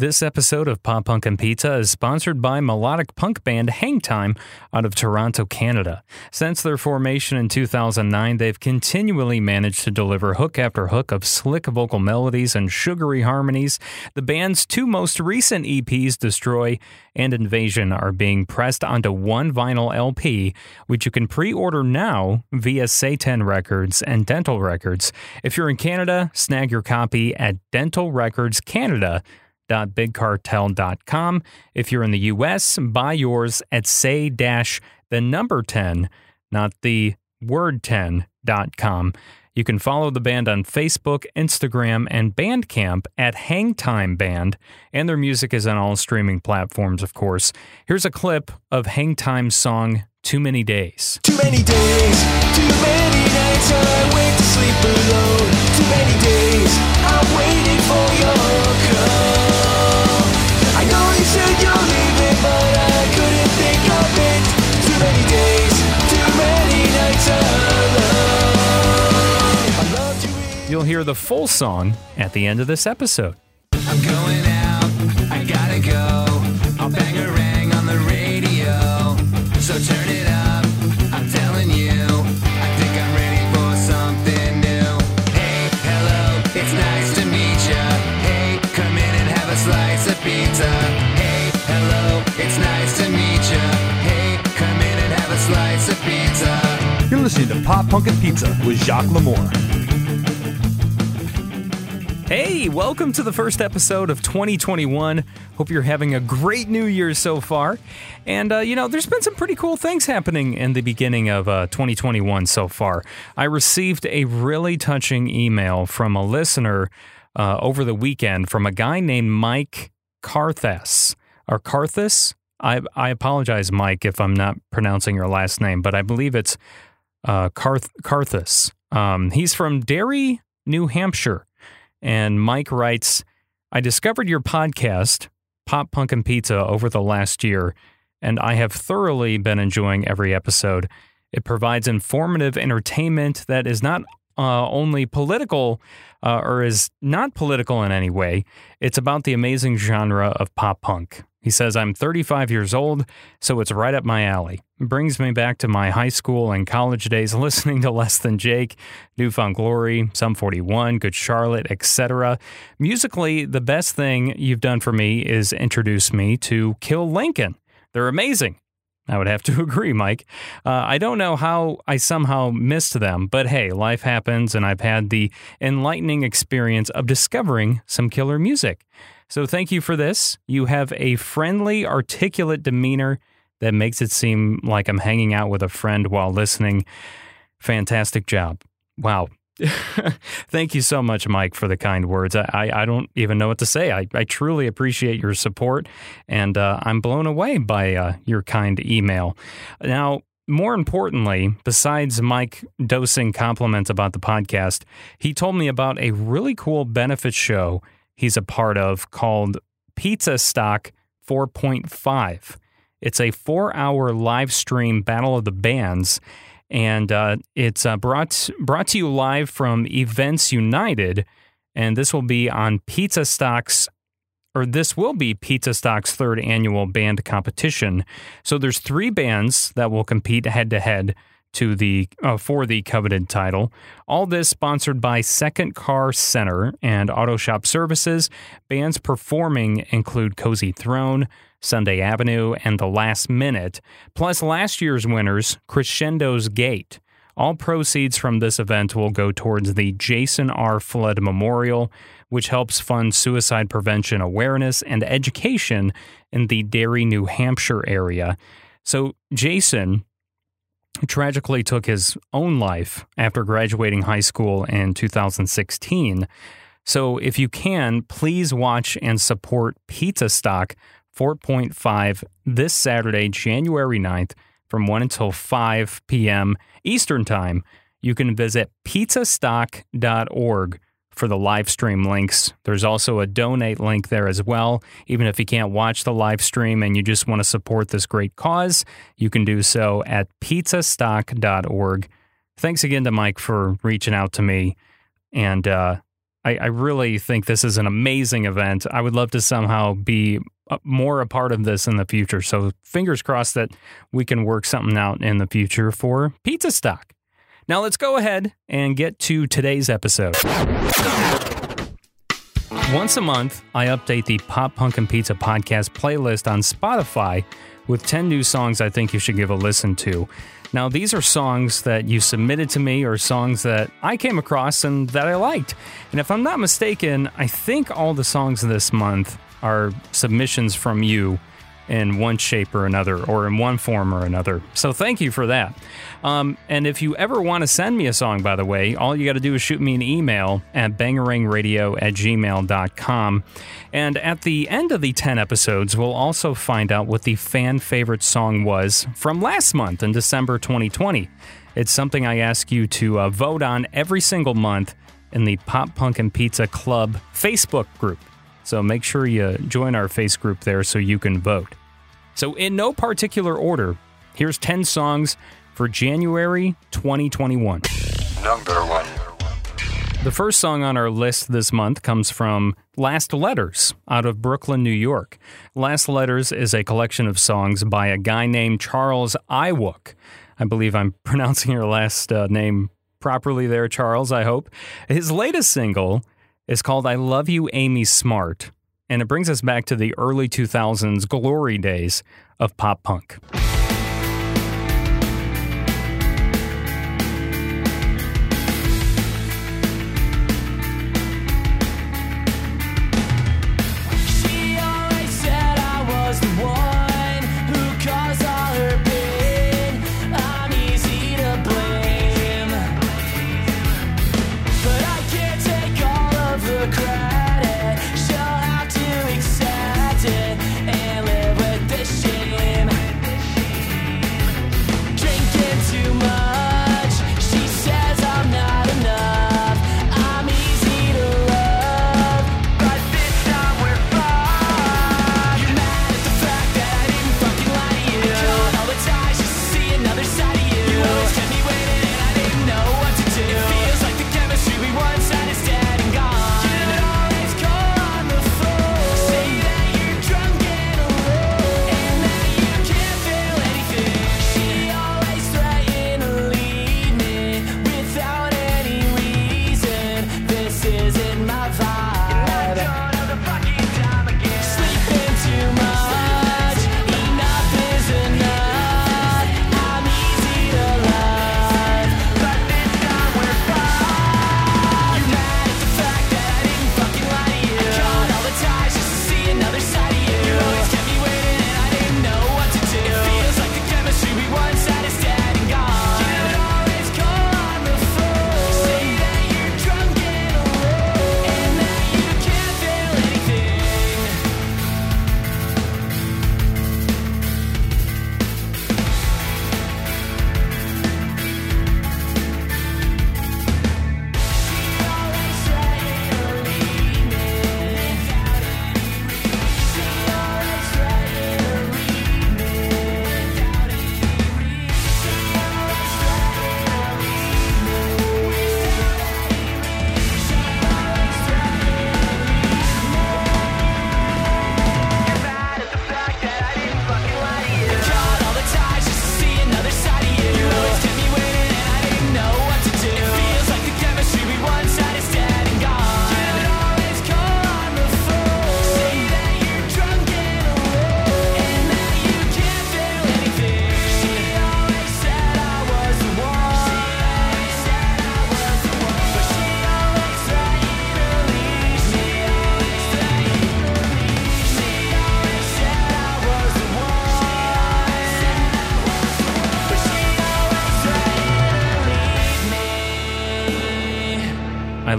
This episode of Pop Punk and Pizza is sponsored by melodic punk band Hangtime out of Toronto, Canada. Since their formation in 2009, they've continually managed to deliver hook after hook of slick vocal melodies and sugary harmonies. The band's two most recent EPs, Destroy and Invasion, are being pressed onto one vinyl LP, which you can pre order now via Say-10 Records and Dental Records. If you're in Canada, snag your copy at Dental Records Canada www.bigcartel.com. If you're in the US, buy yours at say dash the number 10, not the word 10.com. You can follow the band on Facebook, Instagram, and Bandcamp at Hangtime Band, and their music is on all streaming platforms, of course. Here's a clip of Hangtime's song Too Many Days. Too many days, too many nights I wait to sleep alone. Too many days I waited for your call. You'll hear the full song at the end of this episode. Listening to Pop Punk and Pizza with Jacques Lamour. Hey, welcome to the first episode of 2021. Hope you're having a great new year so far. And, uh, you know, there's been some pretty cool things happening in the beginning of uh, 2021 so far. I received a really touching email from a listener uh, over the weekend from a guy named Mike Carthas. Or Carthas? I, I apologize, Mike, if I'm not pronouncing your last name, but I believe it's uh, Carth- Carthas. Um, he's from Derry, New Hampshire. And Mike writes, I discovered your podcast, Pop Punk and Pizza, over the last year, and I have thoroughly been enjoying every episode. It provides informative entertainment that is not uh, only political uh, or is not political in any way. It's about the amazing genre of pop punk. He says, I'm 35 years old, so it's right up my alley. Brings me back to my high school and college days listening to Less Than Jake, New Found Glory, Sum 41, Good Charlotte, etc. Musically, the best thing you've done for me is introduce me to Kill Lincoln. They're amazing. I would have to agree, Mike. Uh, I don't know how I somehow missed them, but hey, life happens, and I've had the enlightening experience of discovering some killer music. So thank you for this. You have a friendly, articulate demeanor that makes it seem like I'm hanging out with a friend while listening. Fantastic job. Wow. Thank you so much, Mike, for the kind words. I, I, I don't even know what to say. I, I truly appreciate your support, and uh, I'm blown away by uh, your kind email. Now, more importantly, besides Mike dosing compliments about the podcast, he told me about a really cool benefit show he's a part of called Pizza Stock 4.5. It's a four hour live stream battle of the bands, and uh, it's uh, brought, brought to you live from Events United. And this will be on Pizza Stock's or this will be Pizza Stock's third annual band competition. So there's three bands that will compete head to head to the uh, for the coveted title. All this sponsored by Second Car Center and Auto Shop Services. Bands performing include Cozy Throne, Sunday Avenue, and The Last Minute, plus last year's winners, Crescendo's Gate. All proceeds from this event will go towards the Jason R. Flood Memorial, which helps fund suicide prevention awareness and education in the Derry, New Hampshire area. So, Jason tragically took his own life after graduating high school in 2016. So, if you can, please watch and support Pizza Stock 4.5 this Saturday, January 9th from 1 until 5 p.m. Eastern Time. You can visit pizzastock.org for the live stream links. There's also a donate link there as well. Even if you can't watch the live stream and you just want to support this great cause, you can do so at pizzastock.org. Thanks again to Mike for reaching out to me. And uh, I, I really think this is an amazing event. I would love to somehow be more a part of this in the future. So fingers crossed that we can work something out in the future for Pizza Stock. Now let's go ahead and get to today's episode. Once a month, I update the Pop Punk and Pizza podcast playlist on Spotify with 10 new songs I think you should give a listen to. Now, these are songs that you submitted to me or songs that I came across and that I liked. And if I'm not mistaken, I think all the songs this month are submissions from you in one shape or another, or in one form or another. So thank you for that. Um, and if you ever want to send me a song, by the way, all you got to do is shoot me an email at bangarangradio at gmail.com. And at the end of the 10 episodes, we'll also find out what the fan favorite song was from last month in December 2020. It's something I ask you to uh, vote on every single month in the Pop Punk and Pizza Club Facebook group. So make sure you join our face group there so you can vote. So, in no particular order, here's 10 songs for January 2021. Number one. The first song on our list this month comes from Last Letters out of Brooklyn, New York. Last Letters is a collection of songs by a guy named Charles Iwook. I believe I'm pronouncing your last uh, name properly there, Charles, I hope. His latest single is called I Love You, Amy Smart, and it brings us back to the early 2000s glory days of pop punk.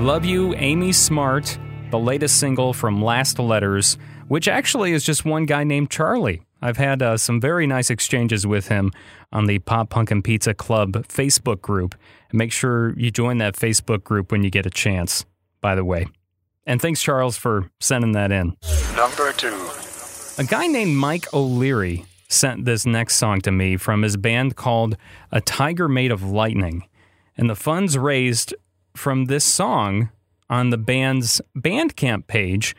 Love You, Amy Smart, the latest single from Last Letters, which actually is just one guy named Charlie. I've had uh, some very nice exchanges with him on the Pop Punk and Pizza Club Facebook group. And make sure you join that Facebook group when you get a chance, by the way. And thanks, Charles, for sending that in. Number two. A guy named Mike O'Leary sent this next song to me from his band called A Tiger Made of Lightning. And the funds raised from this song on the band's Bandcamp page,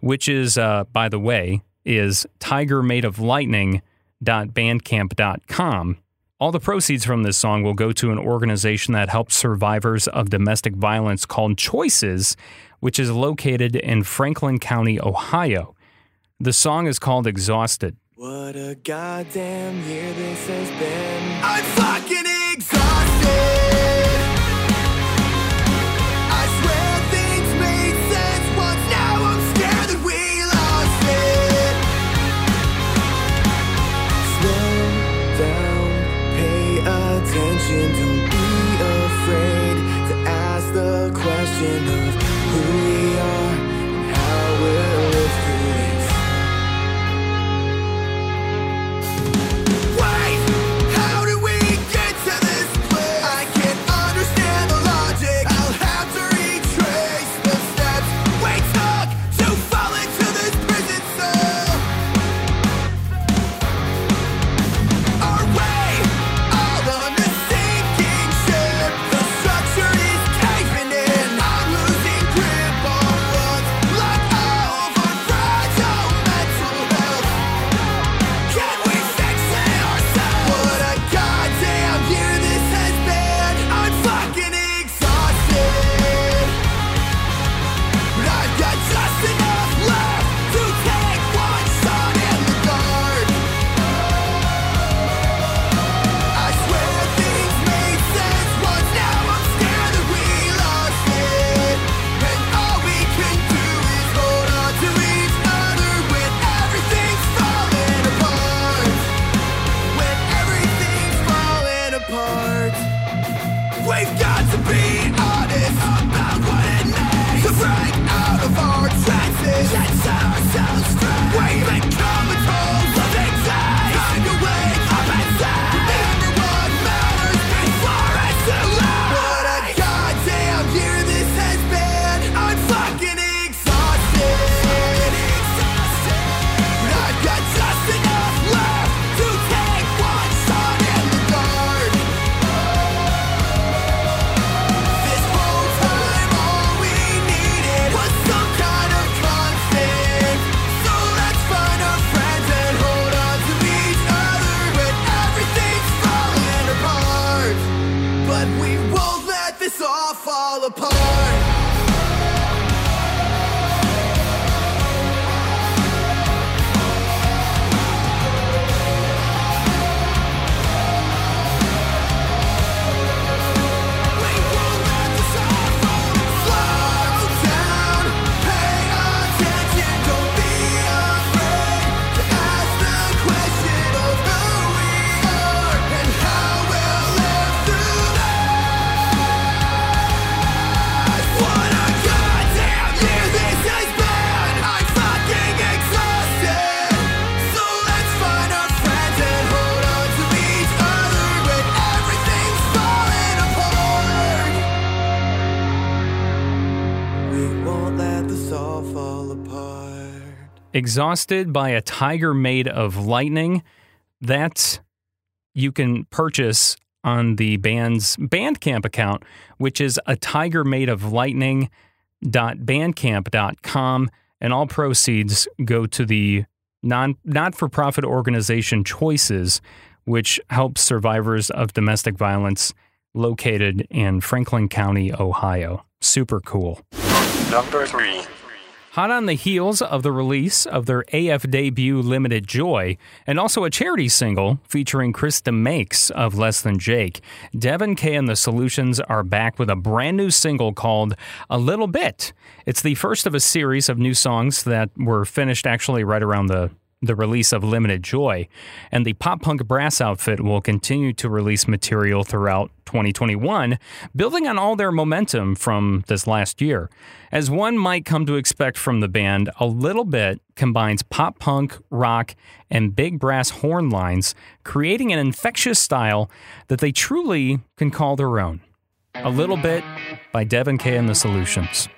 which is, uh, by the way, is tigermadeoflightning.bandcamp.com. All the proceeds from this song will go to an organization that helps survivors of domestic violence called Choices, which is located in Franklin County, Ohio. The song is called Exhausted. What a goddamn year this has been. I'm fucking exhausted. Exhausted by a tiger made of lightning. That you can purchase on the band's Bandcamp account, which is a tiger made of lightning.bandcamp.com. And all proceeds go to the non not for profit organization Choices, which helps survivors of domestic violence located in Franklin County, Ohio. Super cool. Number 3. Hot on the heels of the release of their AF debut Limited Joy, and also a charity single featuring Chris DeMakes of Less Than Jake, Devin K and the Solutions are back with a brand new single called A Little Bit. It's the first of a series of new songs that were finished actually right around the the release of Limited Joy, and the pop punk brass outfit will continue to release material throughout 2021, building on all their momentum from this last year. As one might come to expect from the band, a little bit combines pop punk, rock, and big brass horn lines, creating an infectious style that they truly can call their own. A little bit by Devin K and the Solutions.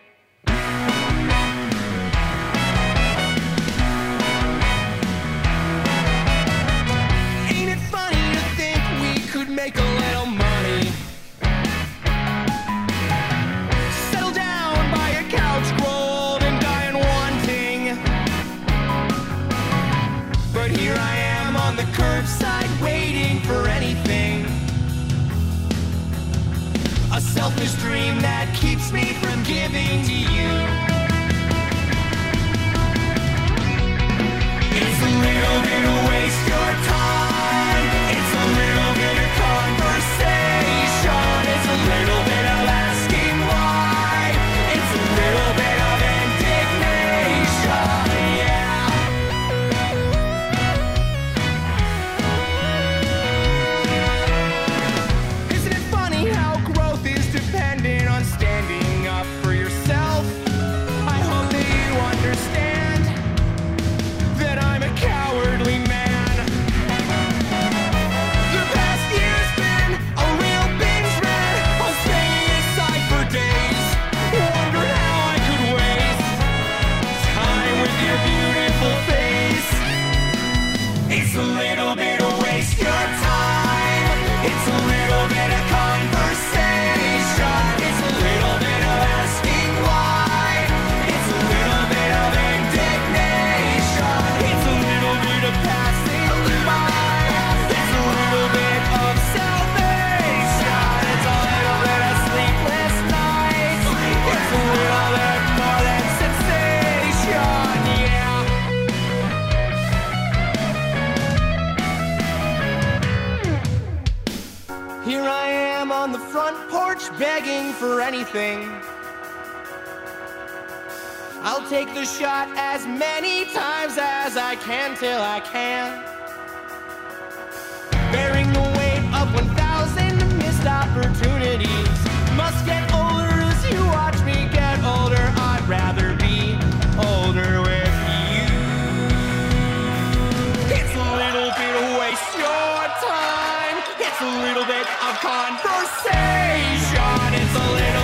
Of conversation. It's a little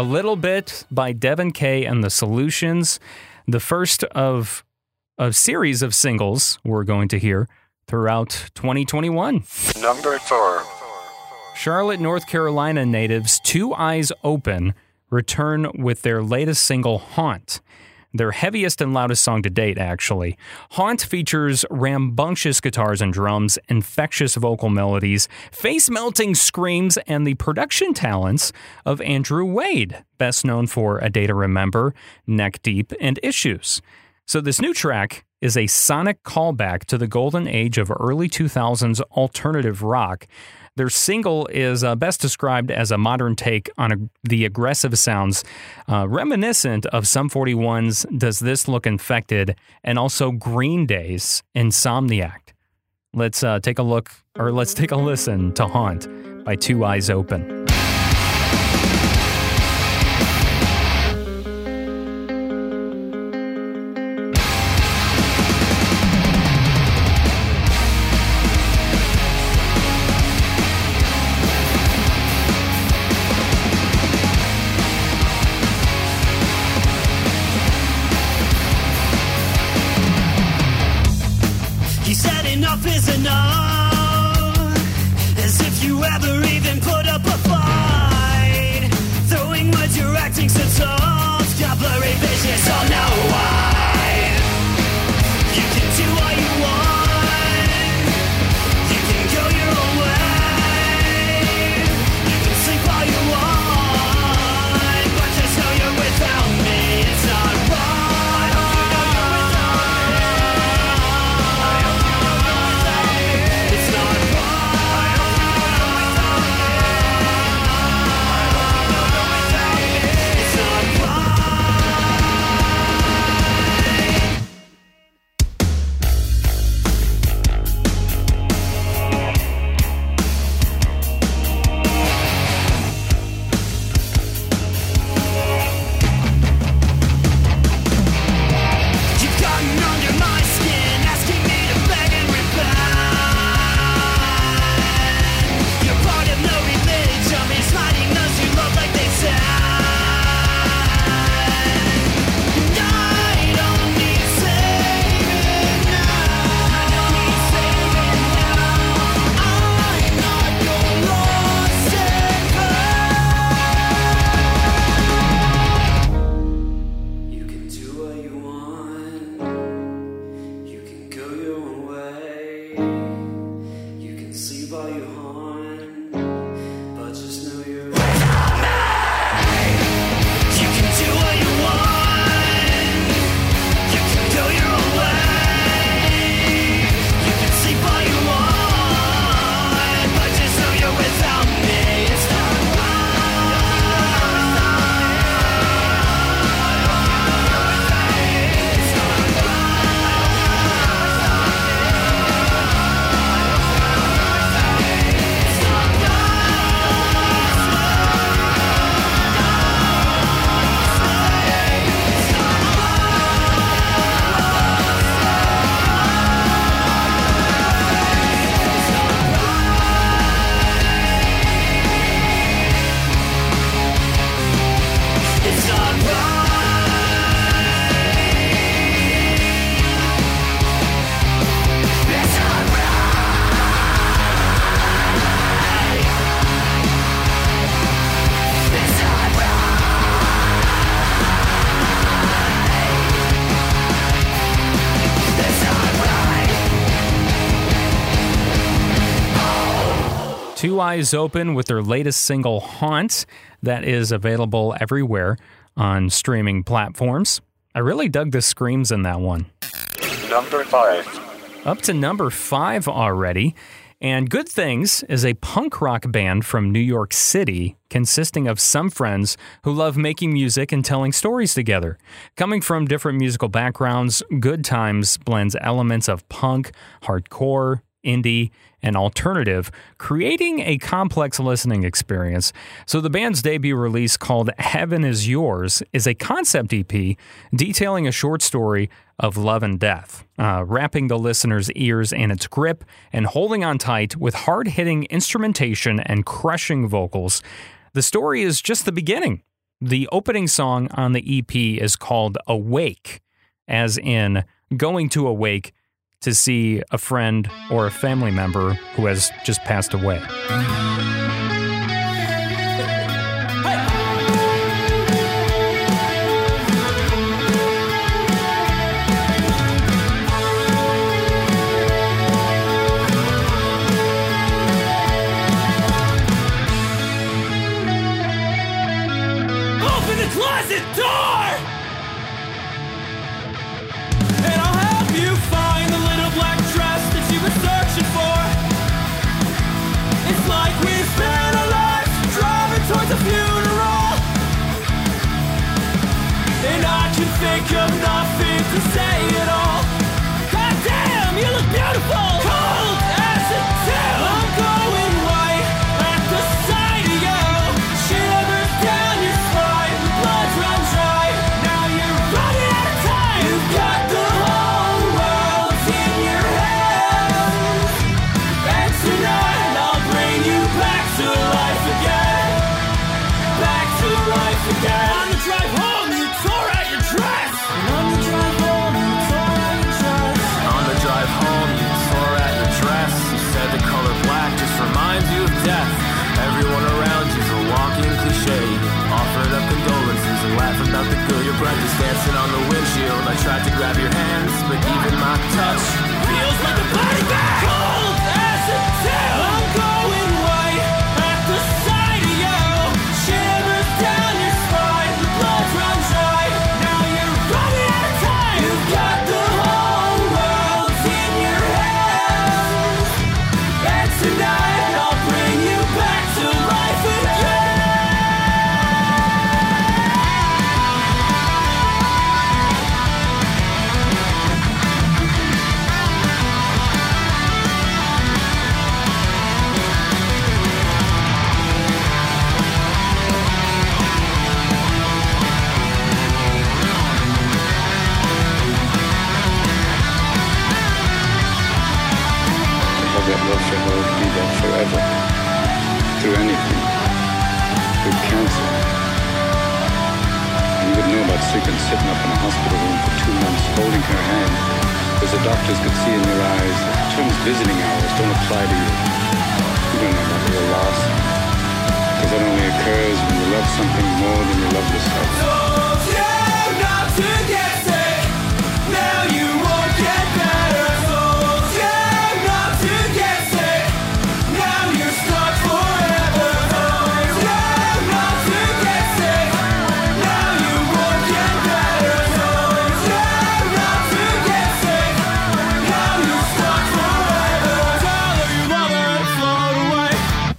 A little bit by Devin K and the Solutions, the first of a series of singles we're going to hear throughout 2021. Number 4. Charlotte, North Carolina natives Two Eyes Open return with their latest single, Haunt. Their heaviest and loudest song to date, actually. Haunt features rambunctious guitars and drums, infectious vocal melodies, face melting screams, and the production talents of Andrew Wade, best known for A Day to Remember, Neck Deep, and Issues. So, this new track is a sonic callback to the golden age of early 2000s alternative rock. Their single is uh, best described as a modern take on a, the aggressive sounds, uh, reminiscent of Sum 41's Does This Look Infected and also Green Day's Insomniac. Let's uh, take a look, or let's take a listen to Haunt by Two Eyes Open. Eyes Open with their latest single, Haunt, that is available everywhere on streaming platforms. I really dug the screams in that one. Number 5. Up to number five already. And Good Things is a punk rock band from New York City consisting of some friends who love making music and telling stories together. Coming from different musical backgrounds, Good Times blends elements of punk, hardcore, indie, and alternative, creating a complex listening experience. So, the band's debut release called Heaven is Yours is a concept EP detailing a short story of love and death, uh, wrapping the listener's ears in its grip and holding on tight with hard hitting instrumentation and crushing vocals. The story is just the beginning. The opening song on the EP is called Awake, as in going to awake to see a friend or a family member who has just passed away.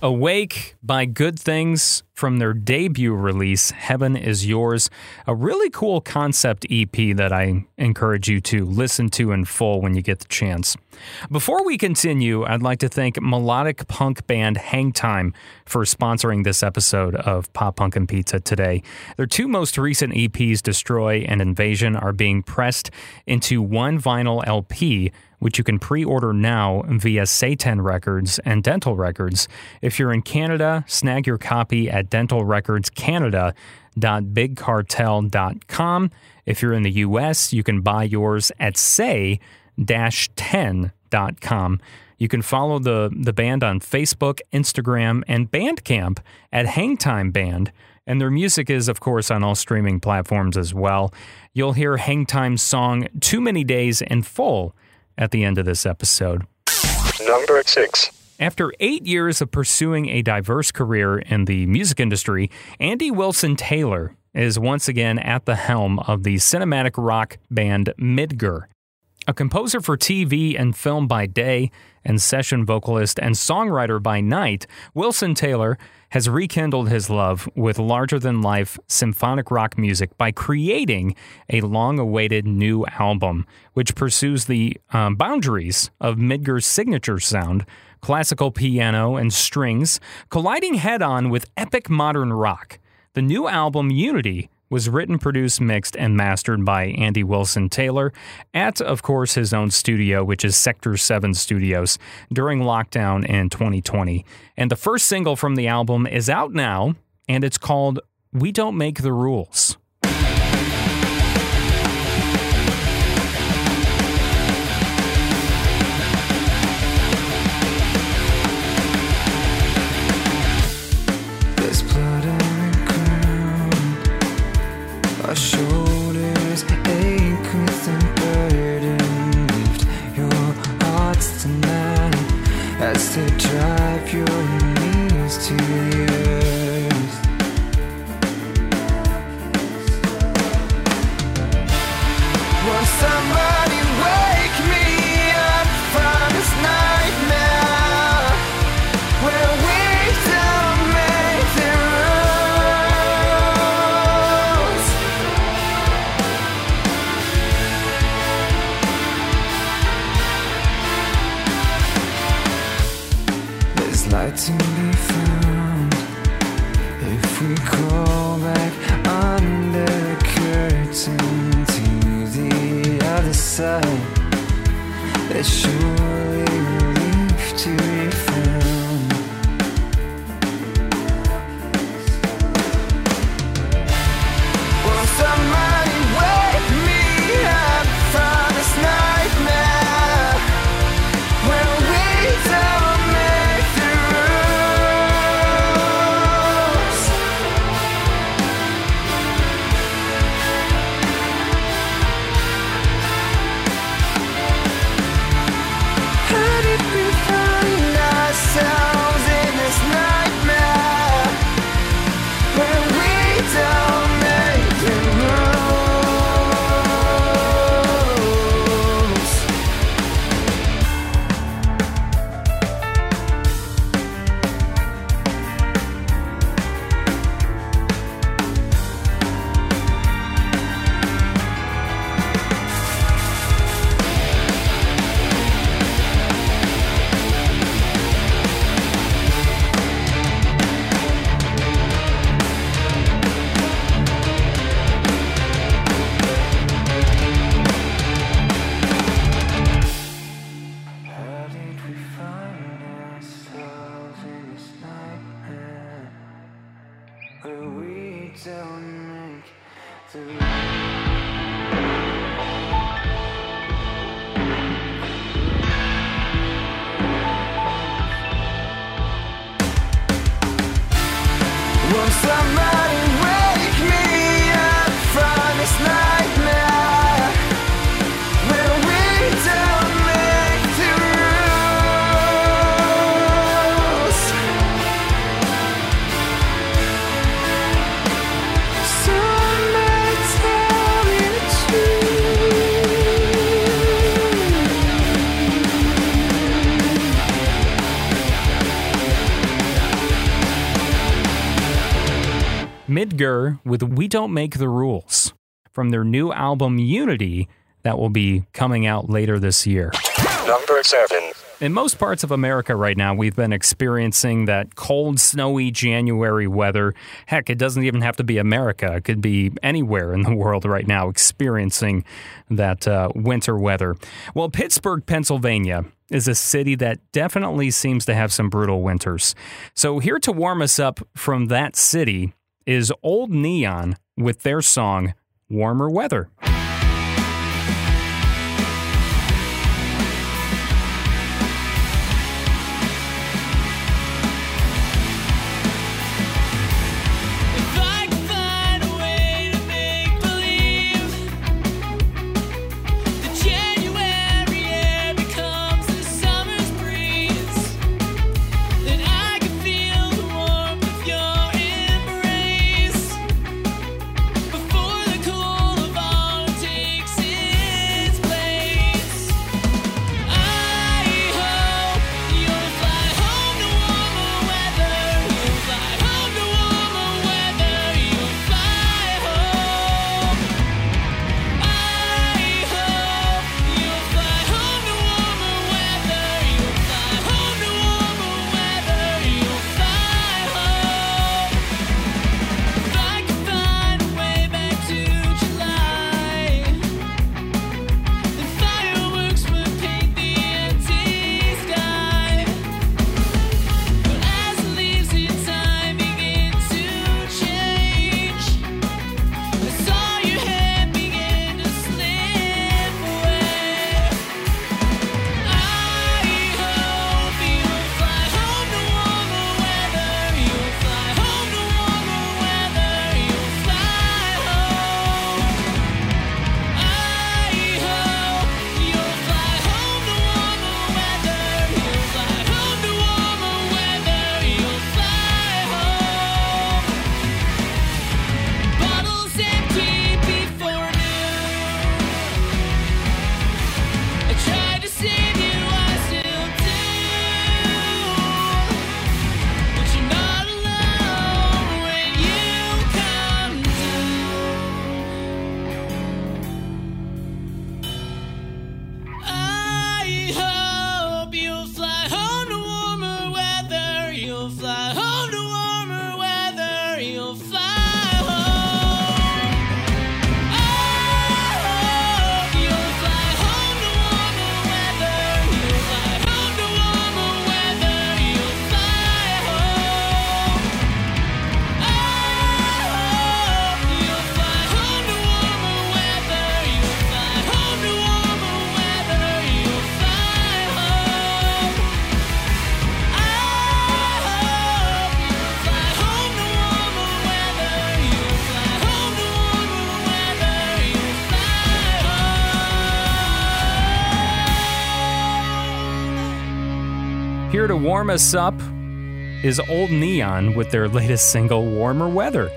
Awake by Good Things from their debut release, Heaven is Yours. A really cool concept EP that I encourage you to listen to in full when you get the chance. Before we continue, I'd like to thank melodic punk band Hangtime for sponsoring this episode of Pop Punk and Pizza today. Their two most recent EPs, Destroy and Invasion, are being pressed into one vinyl LP which you can pre order now via Say-10 Records and Dental Records. If you're in Canada, snag your copy at dentalrecordscanada.bigcartel.com. If you're in the US, you can buy yours at say-10.com. You can follow the, the band on Facebook, Instagram, and Bandcamp at Hangtime Band. And their music is, of course, on all streaming platforms as well. You'll hear Hangtime's song Too Many Days in full at the end of this episode. Number 6. After eight years of pursuing a diverse career in the music industry, Andy Wilson Taylor is once again at the helm of the cinematic rock band Midger. A composer for TV and film by day, and session vocalist and songwriter by night, Wilson Taylor has rekindled his love with larger than life symphonic rock music by creating a long awaited new album, which pursues the um, boundaries of Midger's signature sound, classical piano and strings, colliding head on with epic modern rock. The new album, Unity, was written, produced, mixed, and mastered by Andy Wilson Taylor at, of course, his own studio, which is Sector 7 Studios, during lockdown in 2020. And the first single from the album is out now, and it's called We Don't Make the Rules. Our shoulders other side There's With We Don't Make the Rules from their new album Unity that will be coming out later this year. Number 7. In most parts of America right now, we've been experiencing that cold, snowy January weather. Heck, it doesn't even have to be America. It could be anywhere in the world right now experiencing that uh, winter weather. Well, Pittsburgh, Pennsylvania is a city that definitely seems to have some brutal winters. So, here to warm us up from that city is Old Neon with their song Warmer Weather. Here to warm us up is Old Neon with their latest single, Warmer Weather.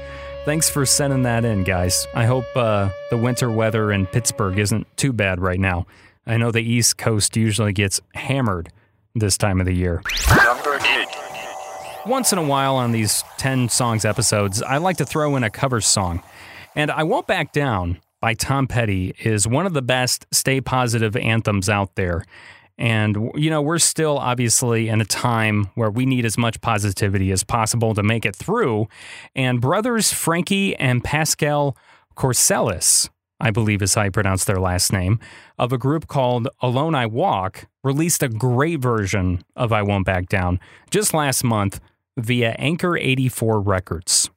Thanks for sending that in, guys. I hope uh, the winter weather in Pittsburgh isn't too bad right now. I know the East Coast usually gets hammered this time of the year. Number 8. Once in a while on these 10 songs episodes, I like to throw in a cover song. And I Won't Back Down by Tom Petty is one of the best stay positive anthems out there. And, you know, we're still obviously in a time where we need as much positivity as possible to make it through. And brothers Frankie and Pascal Corsellis, I believe is how you pronounce their last name, of a group called Alone I Walk, released a great version of I Won't Back Down just last month via Anchor 84 Records.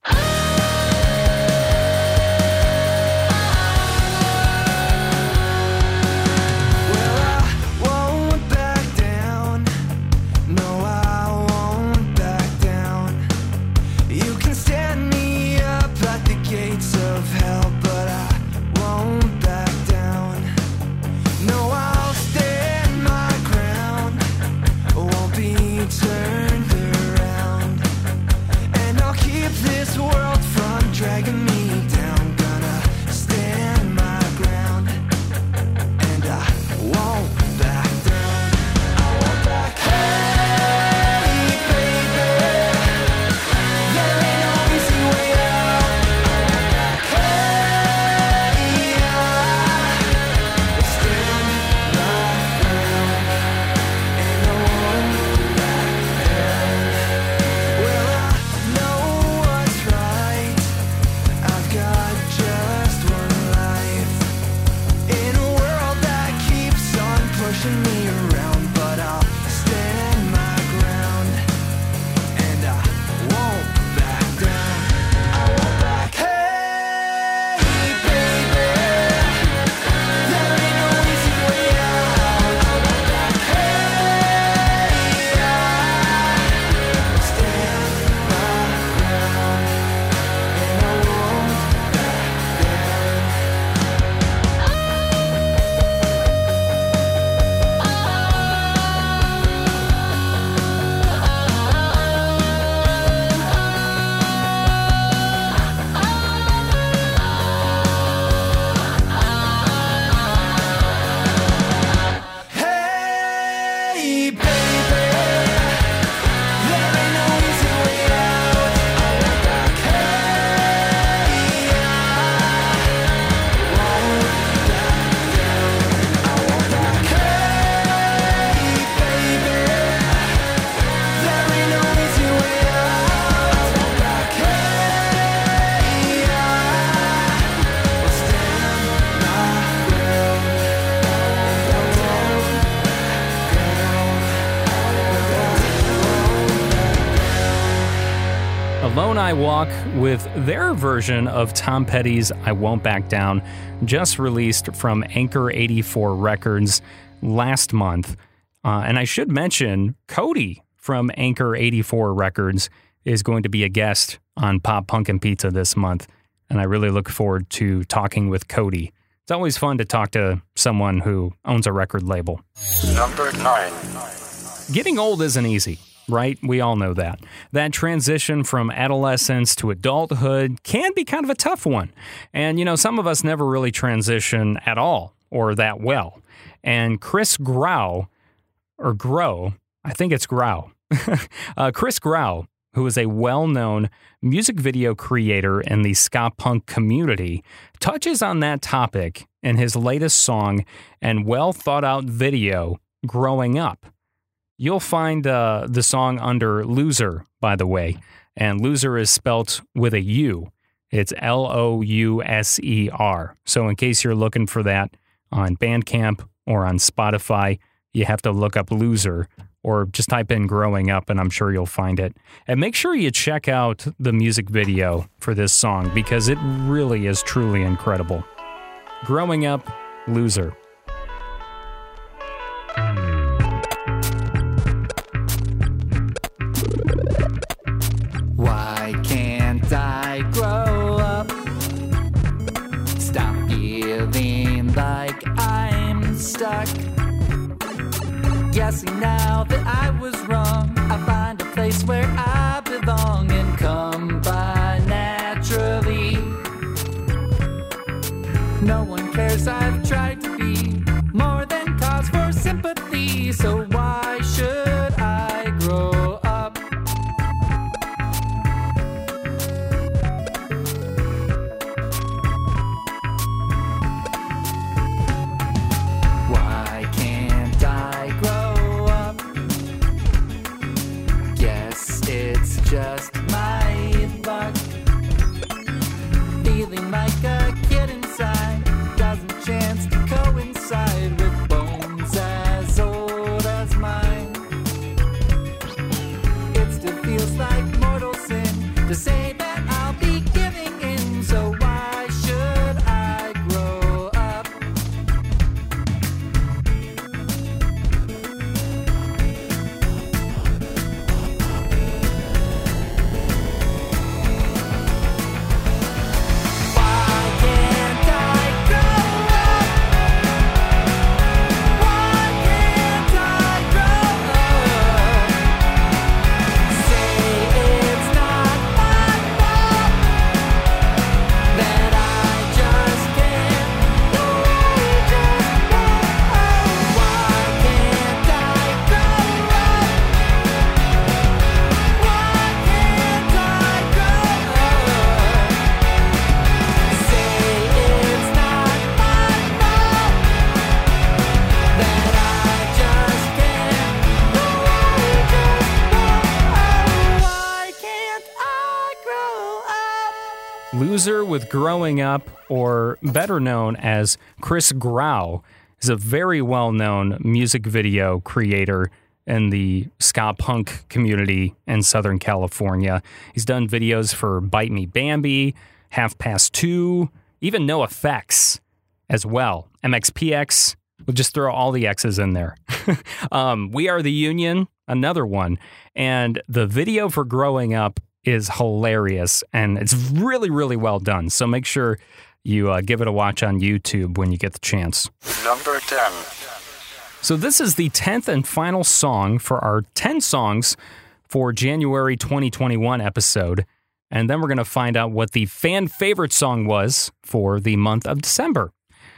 Alone I Walk with their version of Tom Petty's I Won't Back Down, just released from Anchor 84 Records last month. Uh, and I should mention, Cody from Anchor 84 Records is going to be a guest on Pop Punk and Pizza this month. And I really look forward to talking with Cody. It's always fun to talk to someone who owns a record label. Number 9. Getting old isn't easy, right? We all know that. That transition from adolescence to adulthood can be kind of a tough one. And, you know, some of us never really transition at all or that well. And Chris Grau, or Grow, I think it's Grau, uh, Chris Grau, who is a well known music video creator in the ska punk community, touches on that topic in his latest song and well thought out video, Growing Up. You'll find uh, the song under Louser, by the way, and Louser is spelt with a U. It's L O U S E R. So, in case you're looking for that on Bandcamp or on Spotify, you have to look up Louser or just type in Growing Up, and I'm sure you'll find it. And make sure you check out the music video for this song because it really is truly incredible. Growing Up, Louser. Stuck. Guessing now that I was wrong. I find a place where I Louser with Growing Up, or better known as Chris Grau, is a very well known music video creator in the ska punk community in Southern California. He's done videos for Bite Me Bambi, Half Past Two, even NOFX as well. MXPX, we'll just throw all the X's in there. um, we Are the Union, another one. And the video for Growing Up is hilarious and it's really, really well done. So make sure you uh, give it a watch on YouTube when you get the chance. Number 10. So, this is the 10th and final song for our 10 songs for January 2021 episode. And then we're going to find out what the fan favorite song was for the month of December.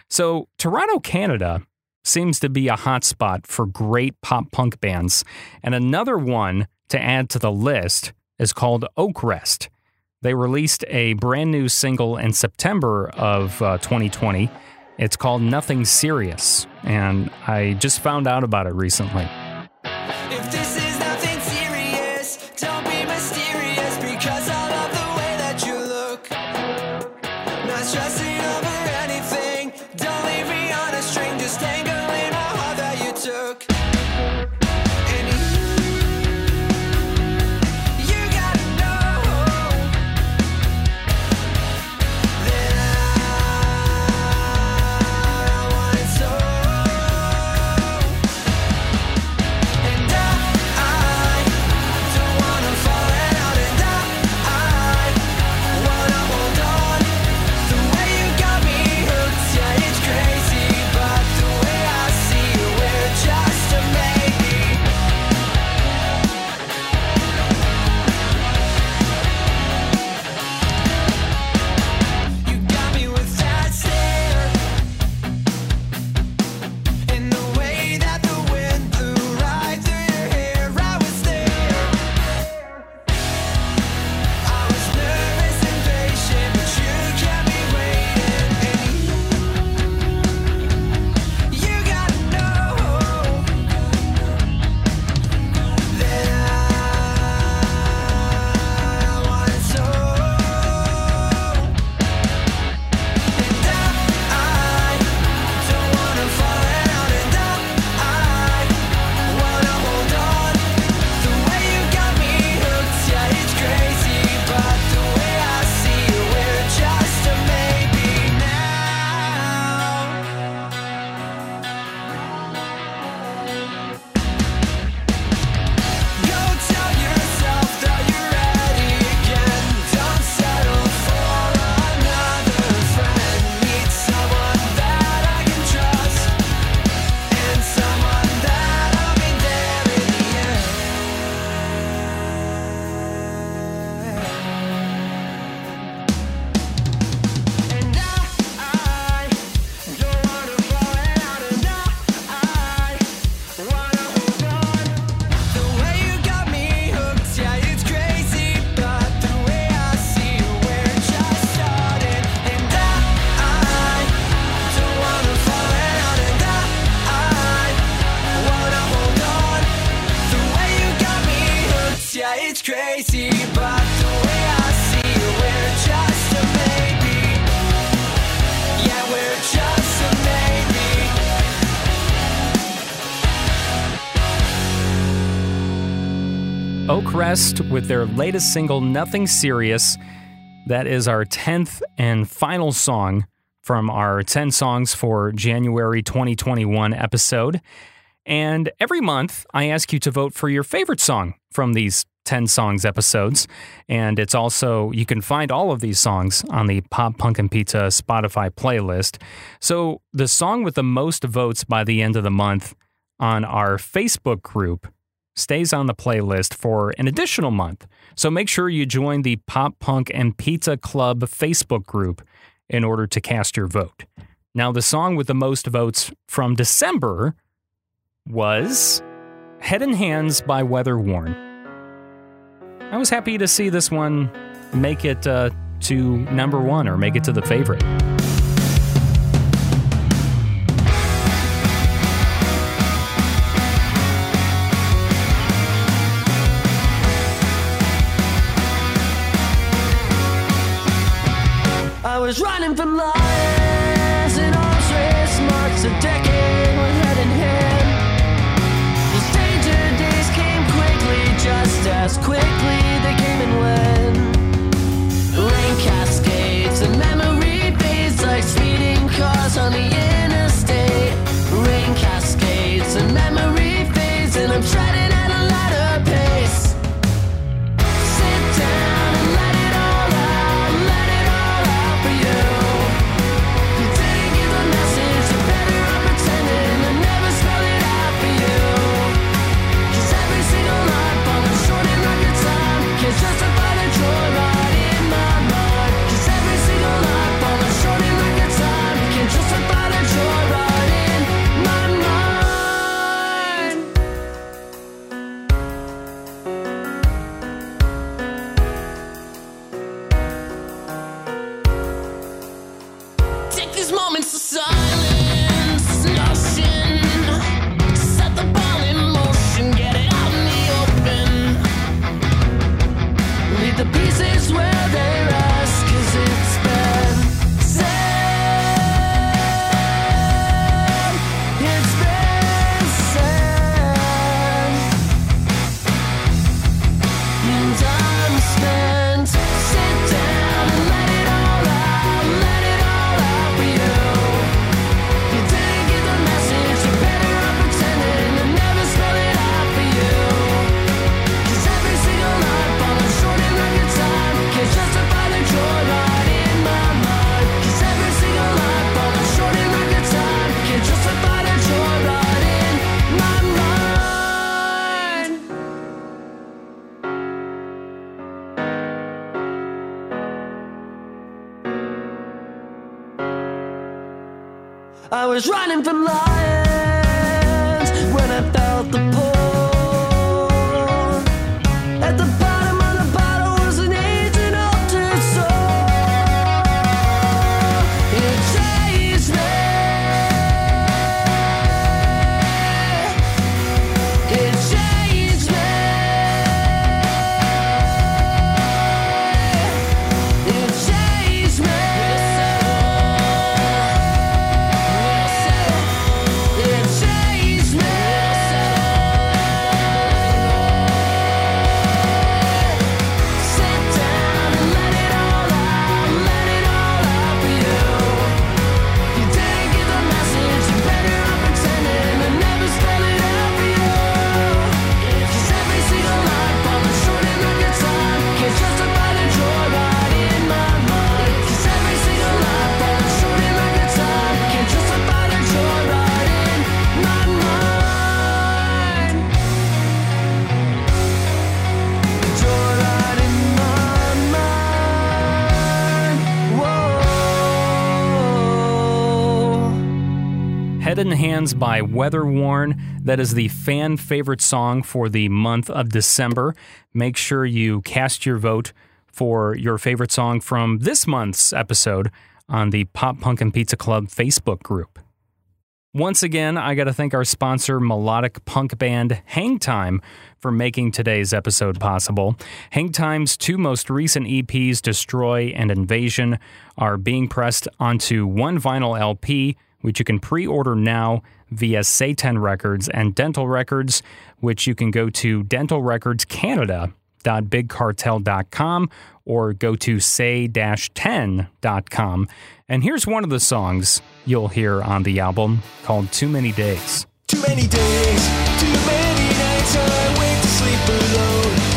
So, Toronto, Canada seems to be a hotspot for great pop punk bands. And another one to add to the list is called Oakrest. They released a brand new single in September of uh, 2020. It's called Nothing Serious, and I just found out about it recently. With their latest single, Nothing Serious. That is our 10th and final song from our 10 songs for January 2021 episode. And every month, I ask you to vote for your favorite song from these 10 songs episodes. And it's also, you can find all of these songs on the Pop Punk and Pizza Spotify playlist. So the song with the most votes by the end of the month on our Facebook group stays on the playlist for an additional month. So make sure you join the Pop Punk and Pizza Club Facebook group in order to cast your vote. Now, the song with the most votes from December was Head and Hands by Weather Worn. I was happy to see this one make it uh, to number one or make it to the favorite. Was running from lies and arms race marks a decade with head in hand. Those danger days came quickly, just as quickly they came and went. Rain cascades and memory fades like speeding cars on the interstate. Rain cascades and memory fades, and I'm treading was running Head by Weather Worn. That is the fan favorite song for the month of December. Make sure you cast your vote for your favorite song from this month's episode on the Pop Punk and Pizza Club Facebook group. Once again, I got to thank our sponsor, melodic punk band Hang Time, for making today's episode possible. Hang Time's two most recent EPs, Destroy and Invasion, are being pressed onto one vinyl LP which you can pre order now via Say-10 Records and Dental Records, which you can go to dentalrecordscanada.bigcartel.com or go to say-10.com. And here's one of the songs you'll hear on the album called Too Many Days. Too many days, too many nights I went to sleep alone.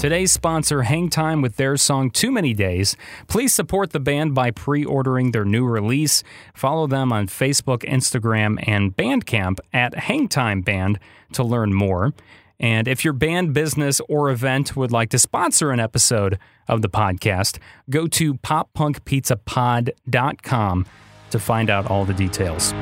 Today's sponsor, Hang Time, with their song Too Many Days. Please support the band by pre ordering their new release. Follow them on Facebook, Instagram, and Bandcamp at Hangtime Band to learn more. And if your band, business, or event would like to sponsor an episode of the podcast, go to poppunkpizzapod.com to find out all the details.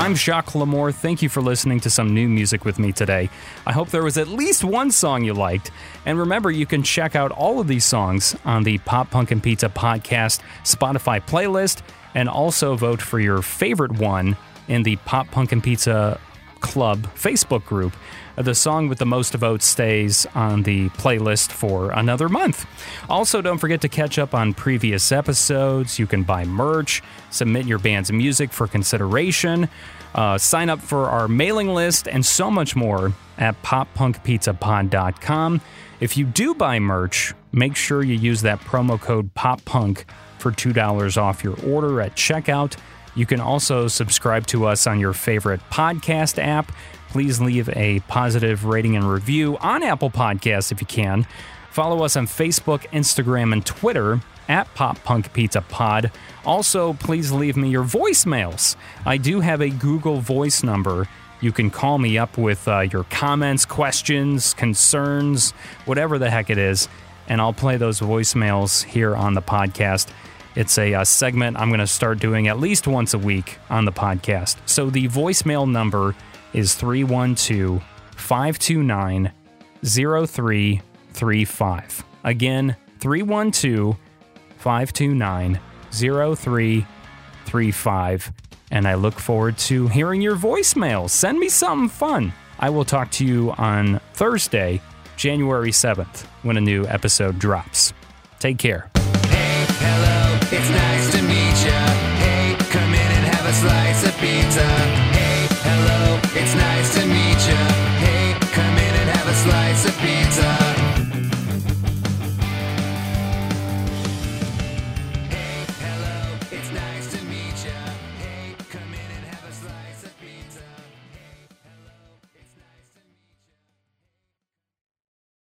I'm Jacques Lamour. Thank you for listening to some new music with me today. I hope there was at least one song you liked. And remember, you can check out all of these songs on the Pop Punk and Pizza podcast Spotify playlist and also vote for your favorite one in the Pop Punk and Pizza Club Facebook group. The song with the most votes stays on the playlist for another month. Also, don't forget to catch up on previous episodes. You can buy merch, submit your band's music for consideration, uh, sign up for our mailing list, and so much more at poppunkpizzapod.com. If you do buy merch, make sure you use that promo code POPPUNK for $2 off your order at checkout. You can also subscribe to us on your favorite podcast app. Please leave a positive rating and review on Apple Podcasts if you can. Follow us on Facebook, Instagram, and Twitter at Pop Punk Pizza Pod. Also, please leave me your voicemails. I do have a Google Voice number. You can call me up with uh, your comments, questions, concerns, whatever the heck it is, and I'll play those voicemails here on the podcast. It's a, uh segment I'm going to start doing at least once a week on the podcast. So the voicemail number is 312 529 0335. Again, 312 529 0335. And I look forward to hearing your voicemail. Send me something fun. I will talk to you on Thursday, January 7th, when a new episode drops. Take care. It's nice to meet ya. Hey, come in and have a slice of pizza. Hey, hello, it's nice to meet ya. Hey, come in and have a slice of pizza.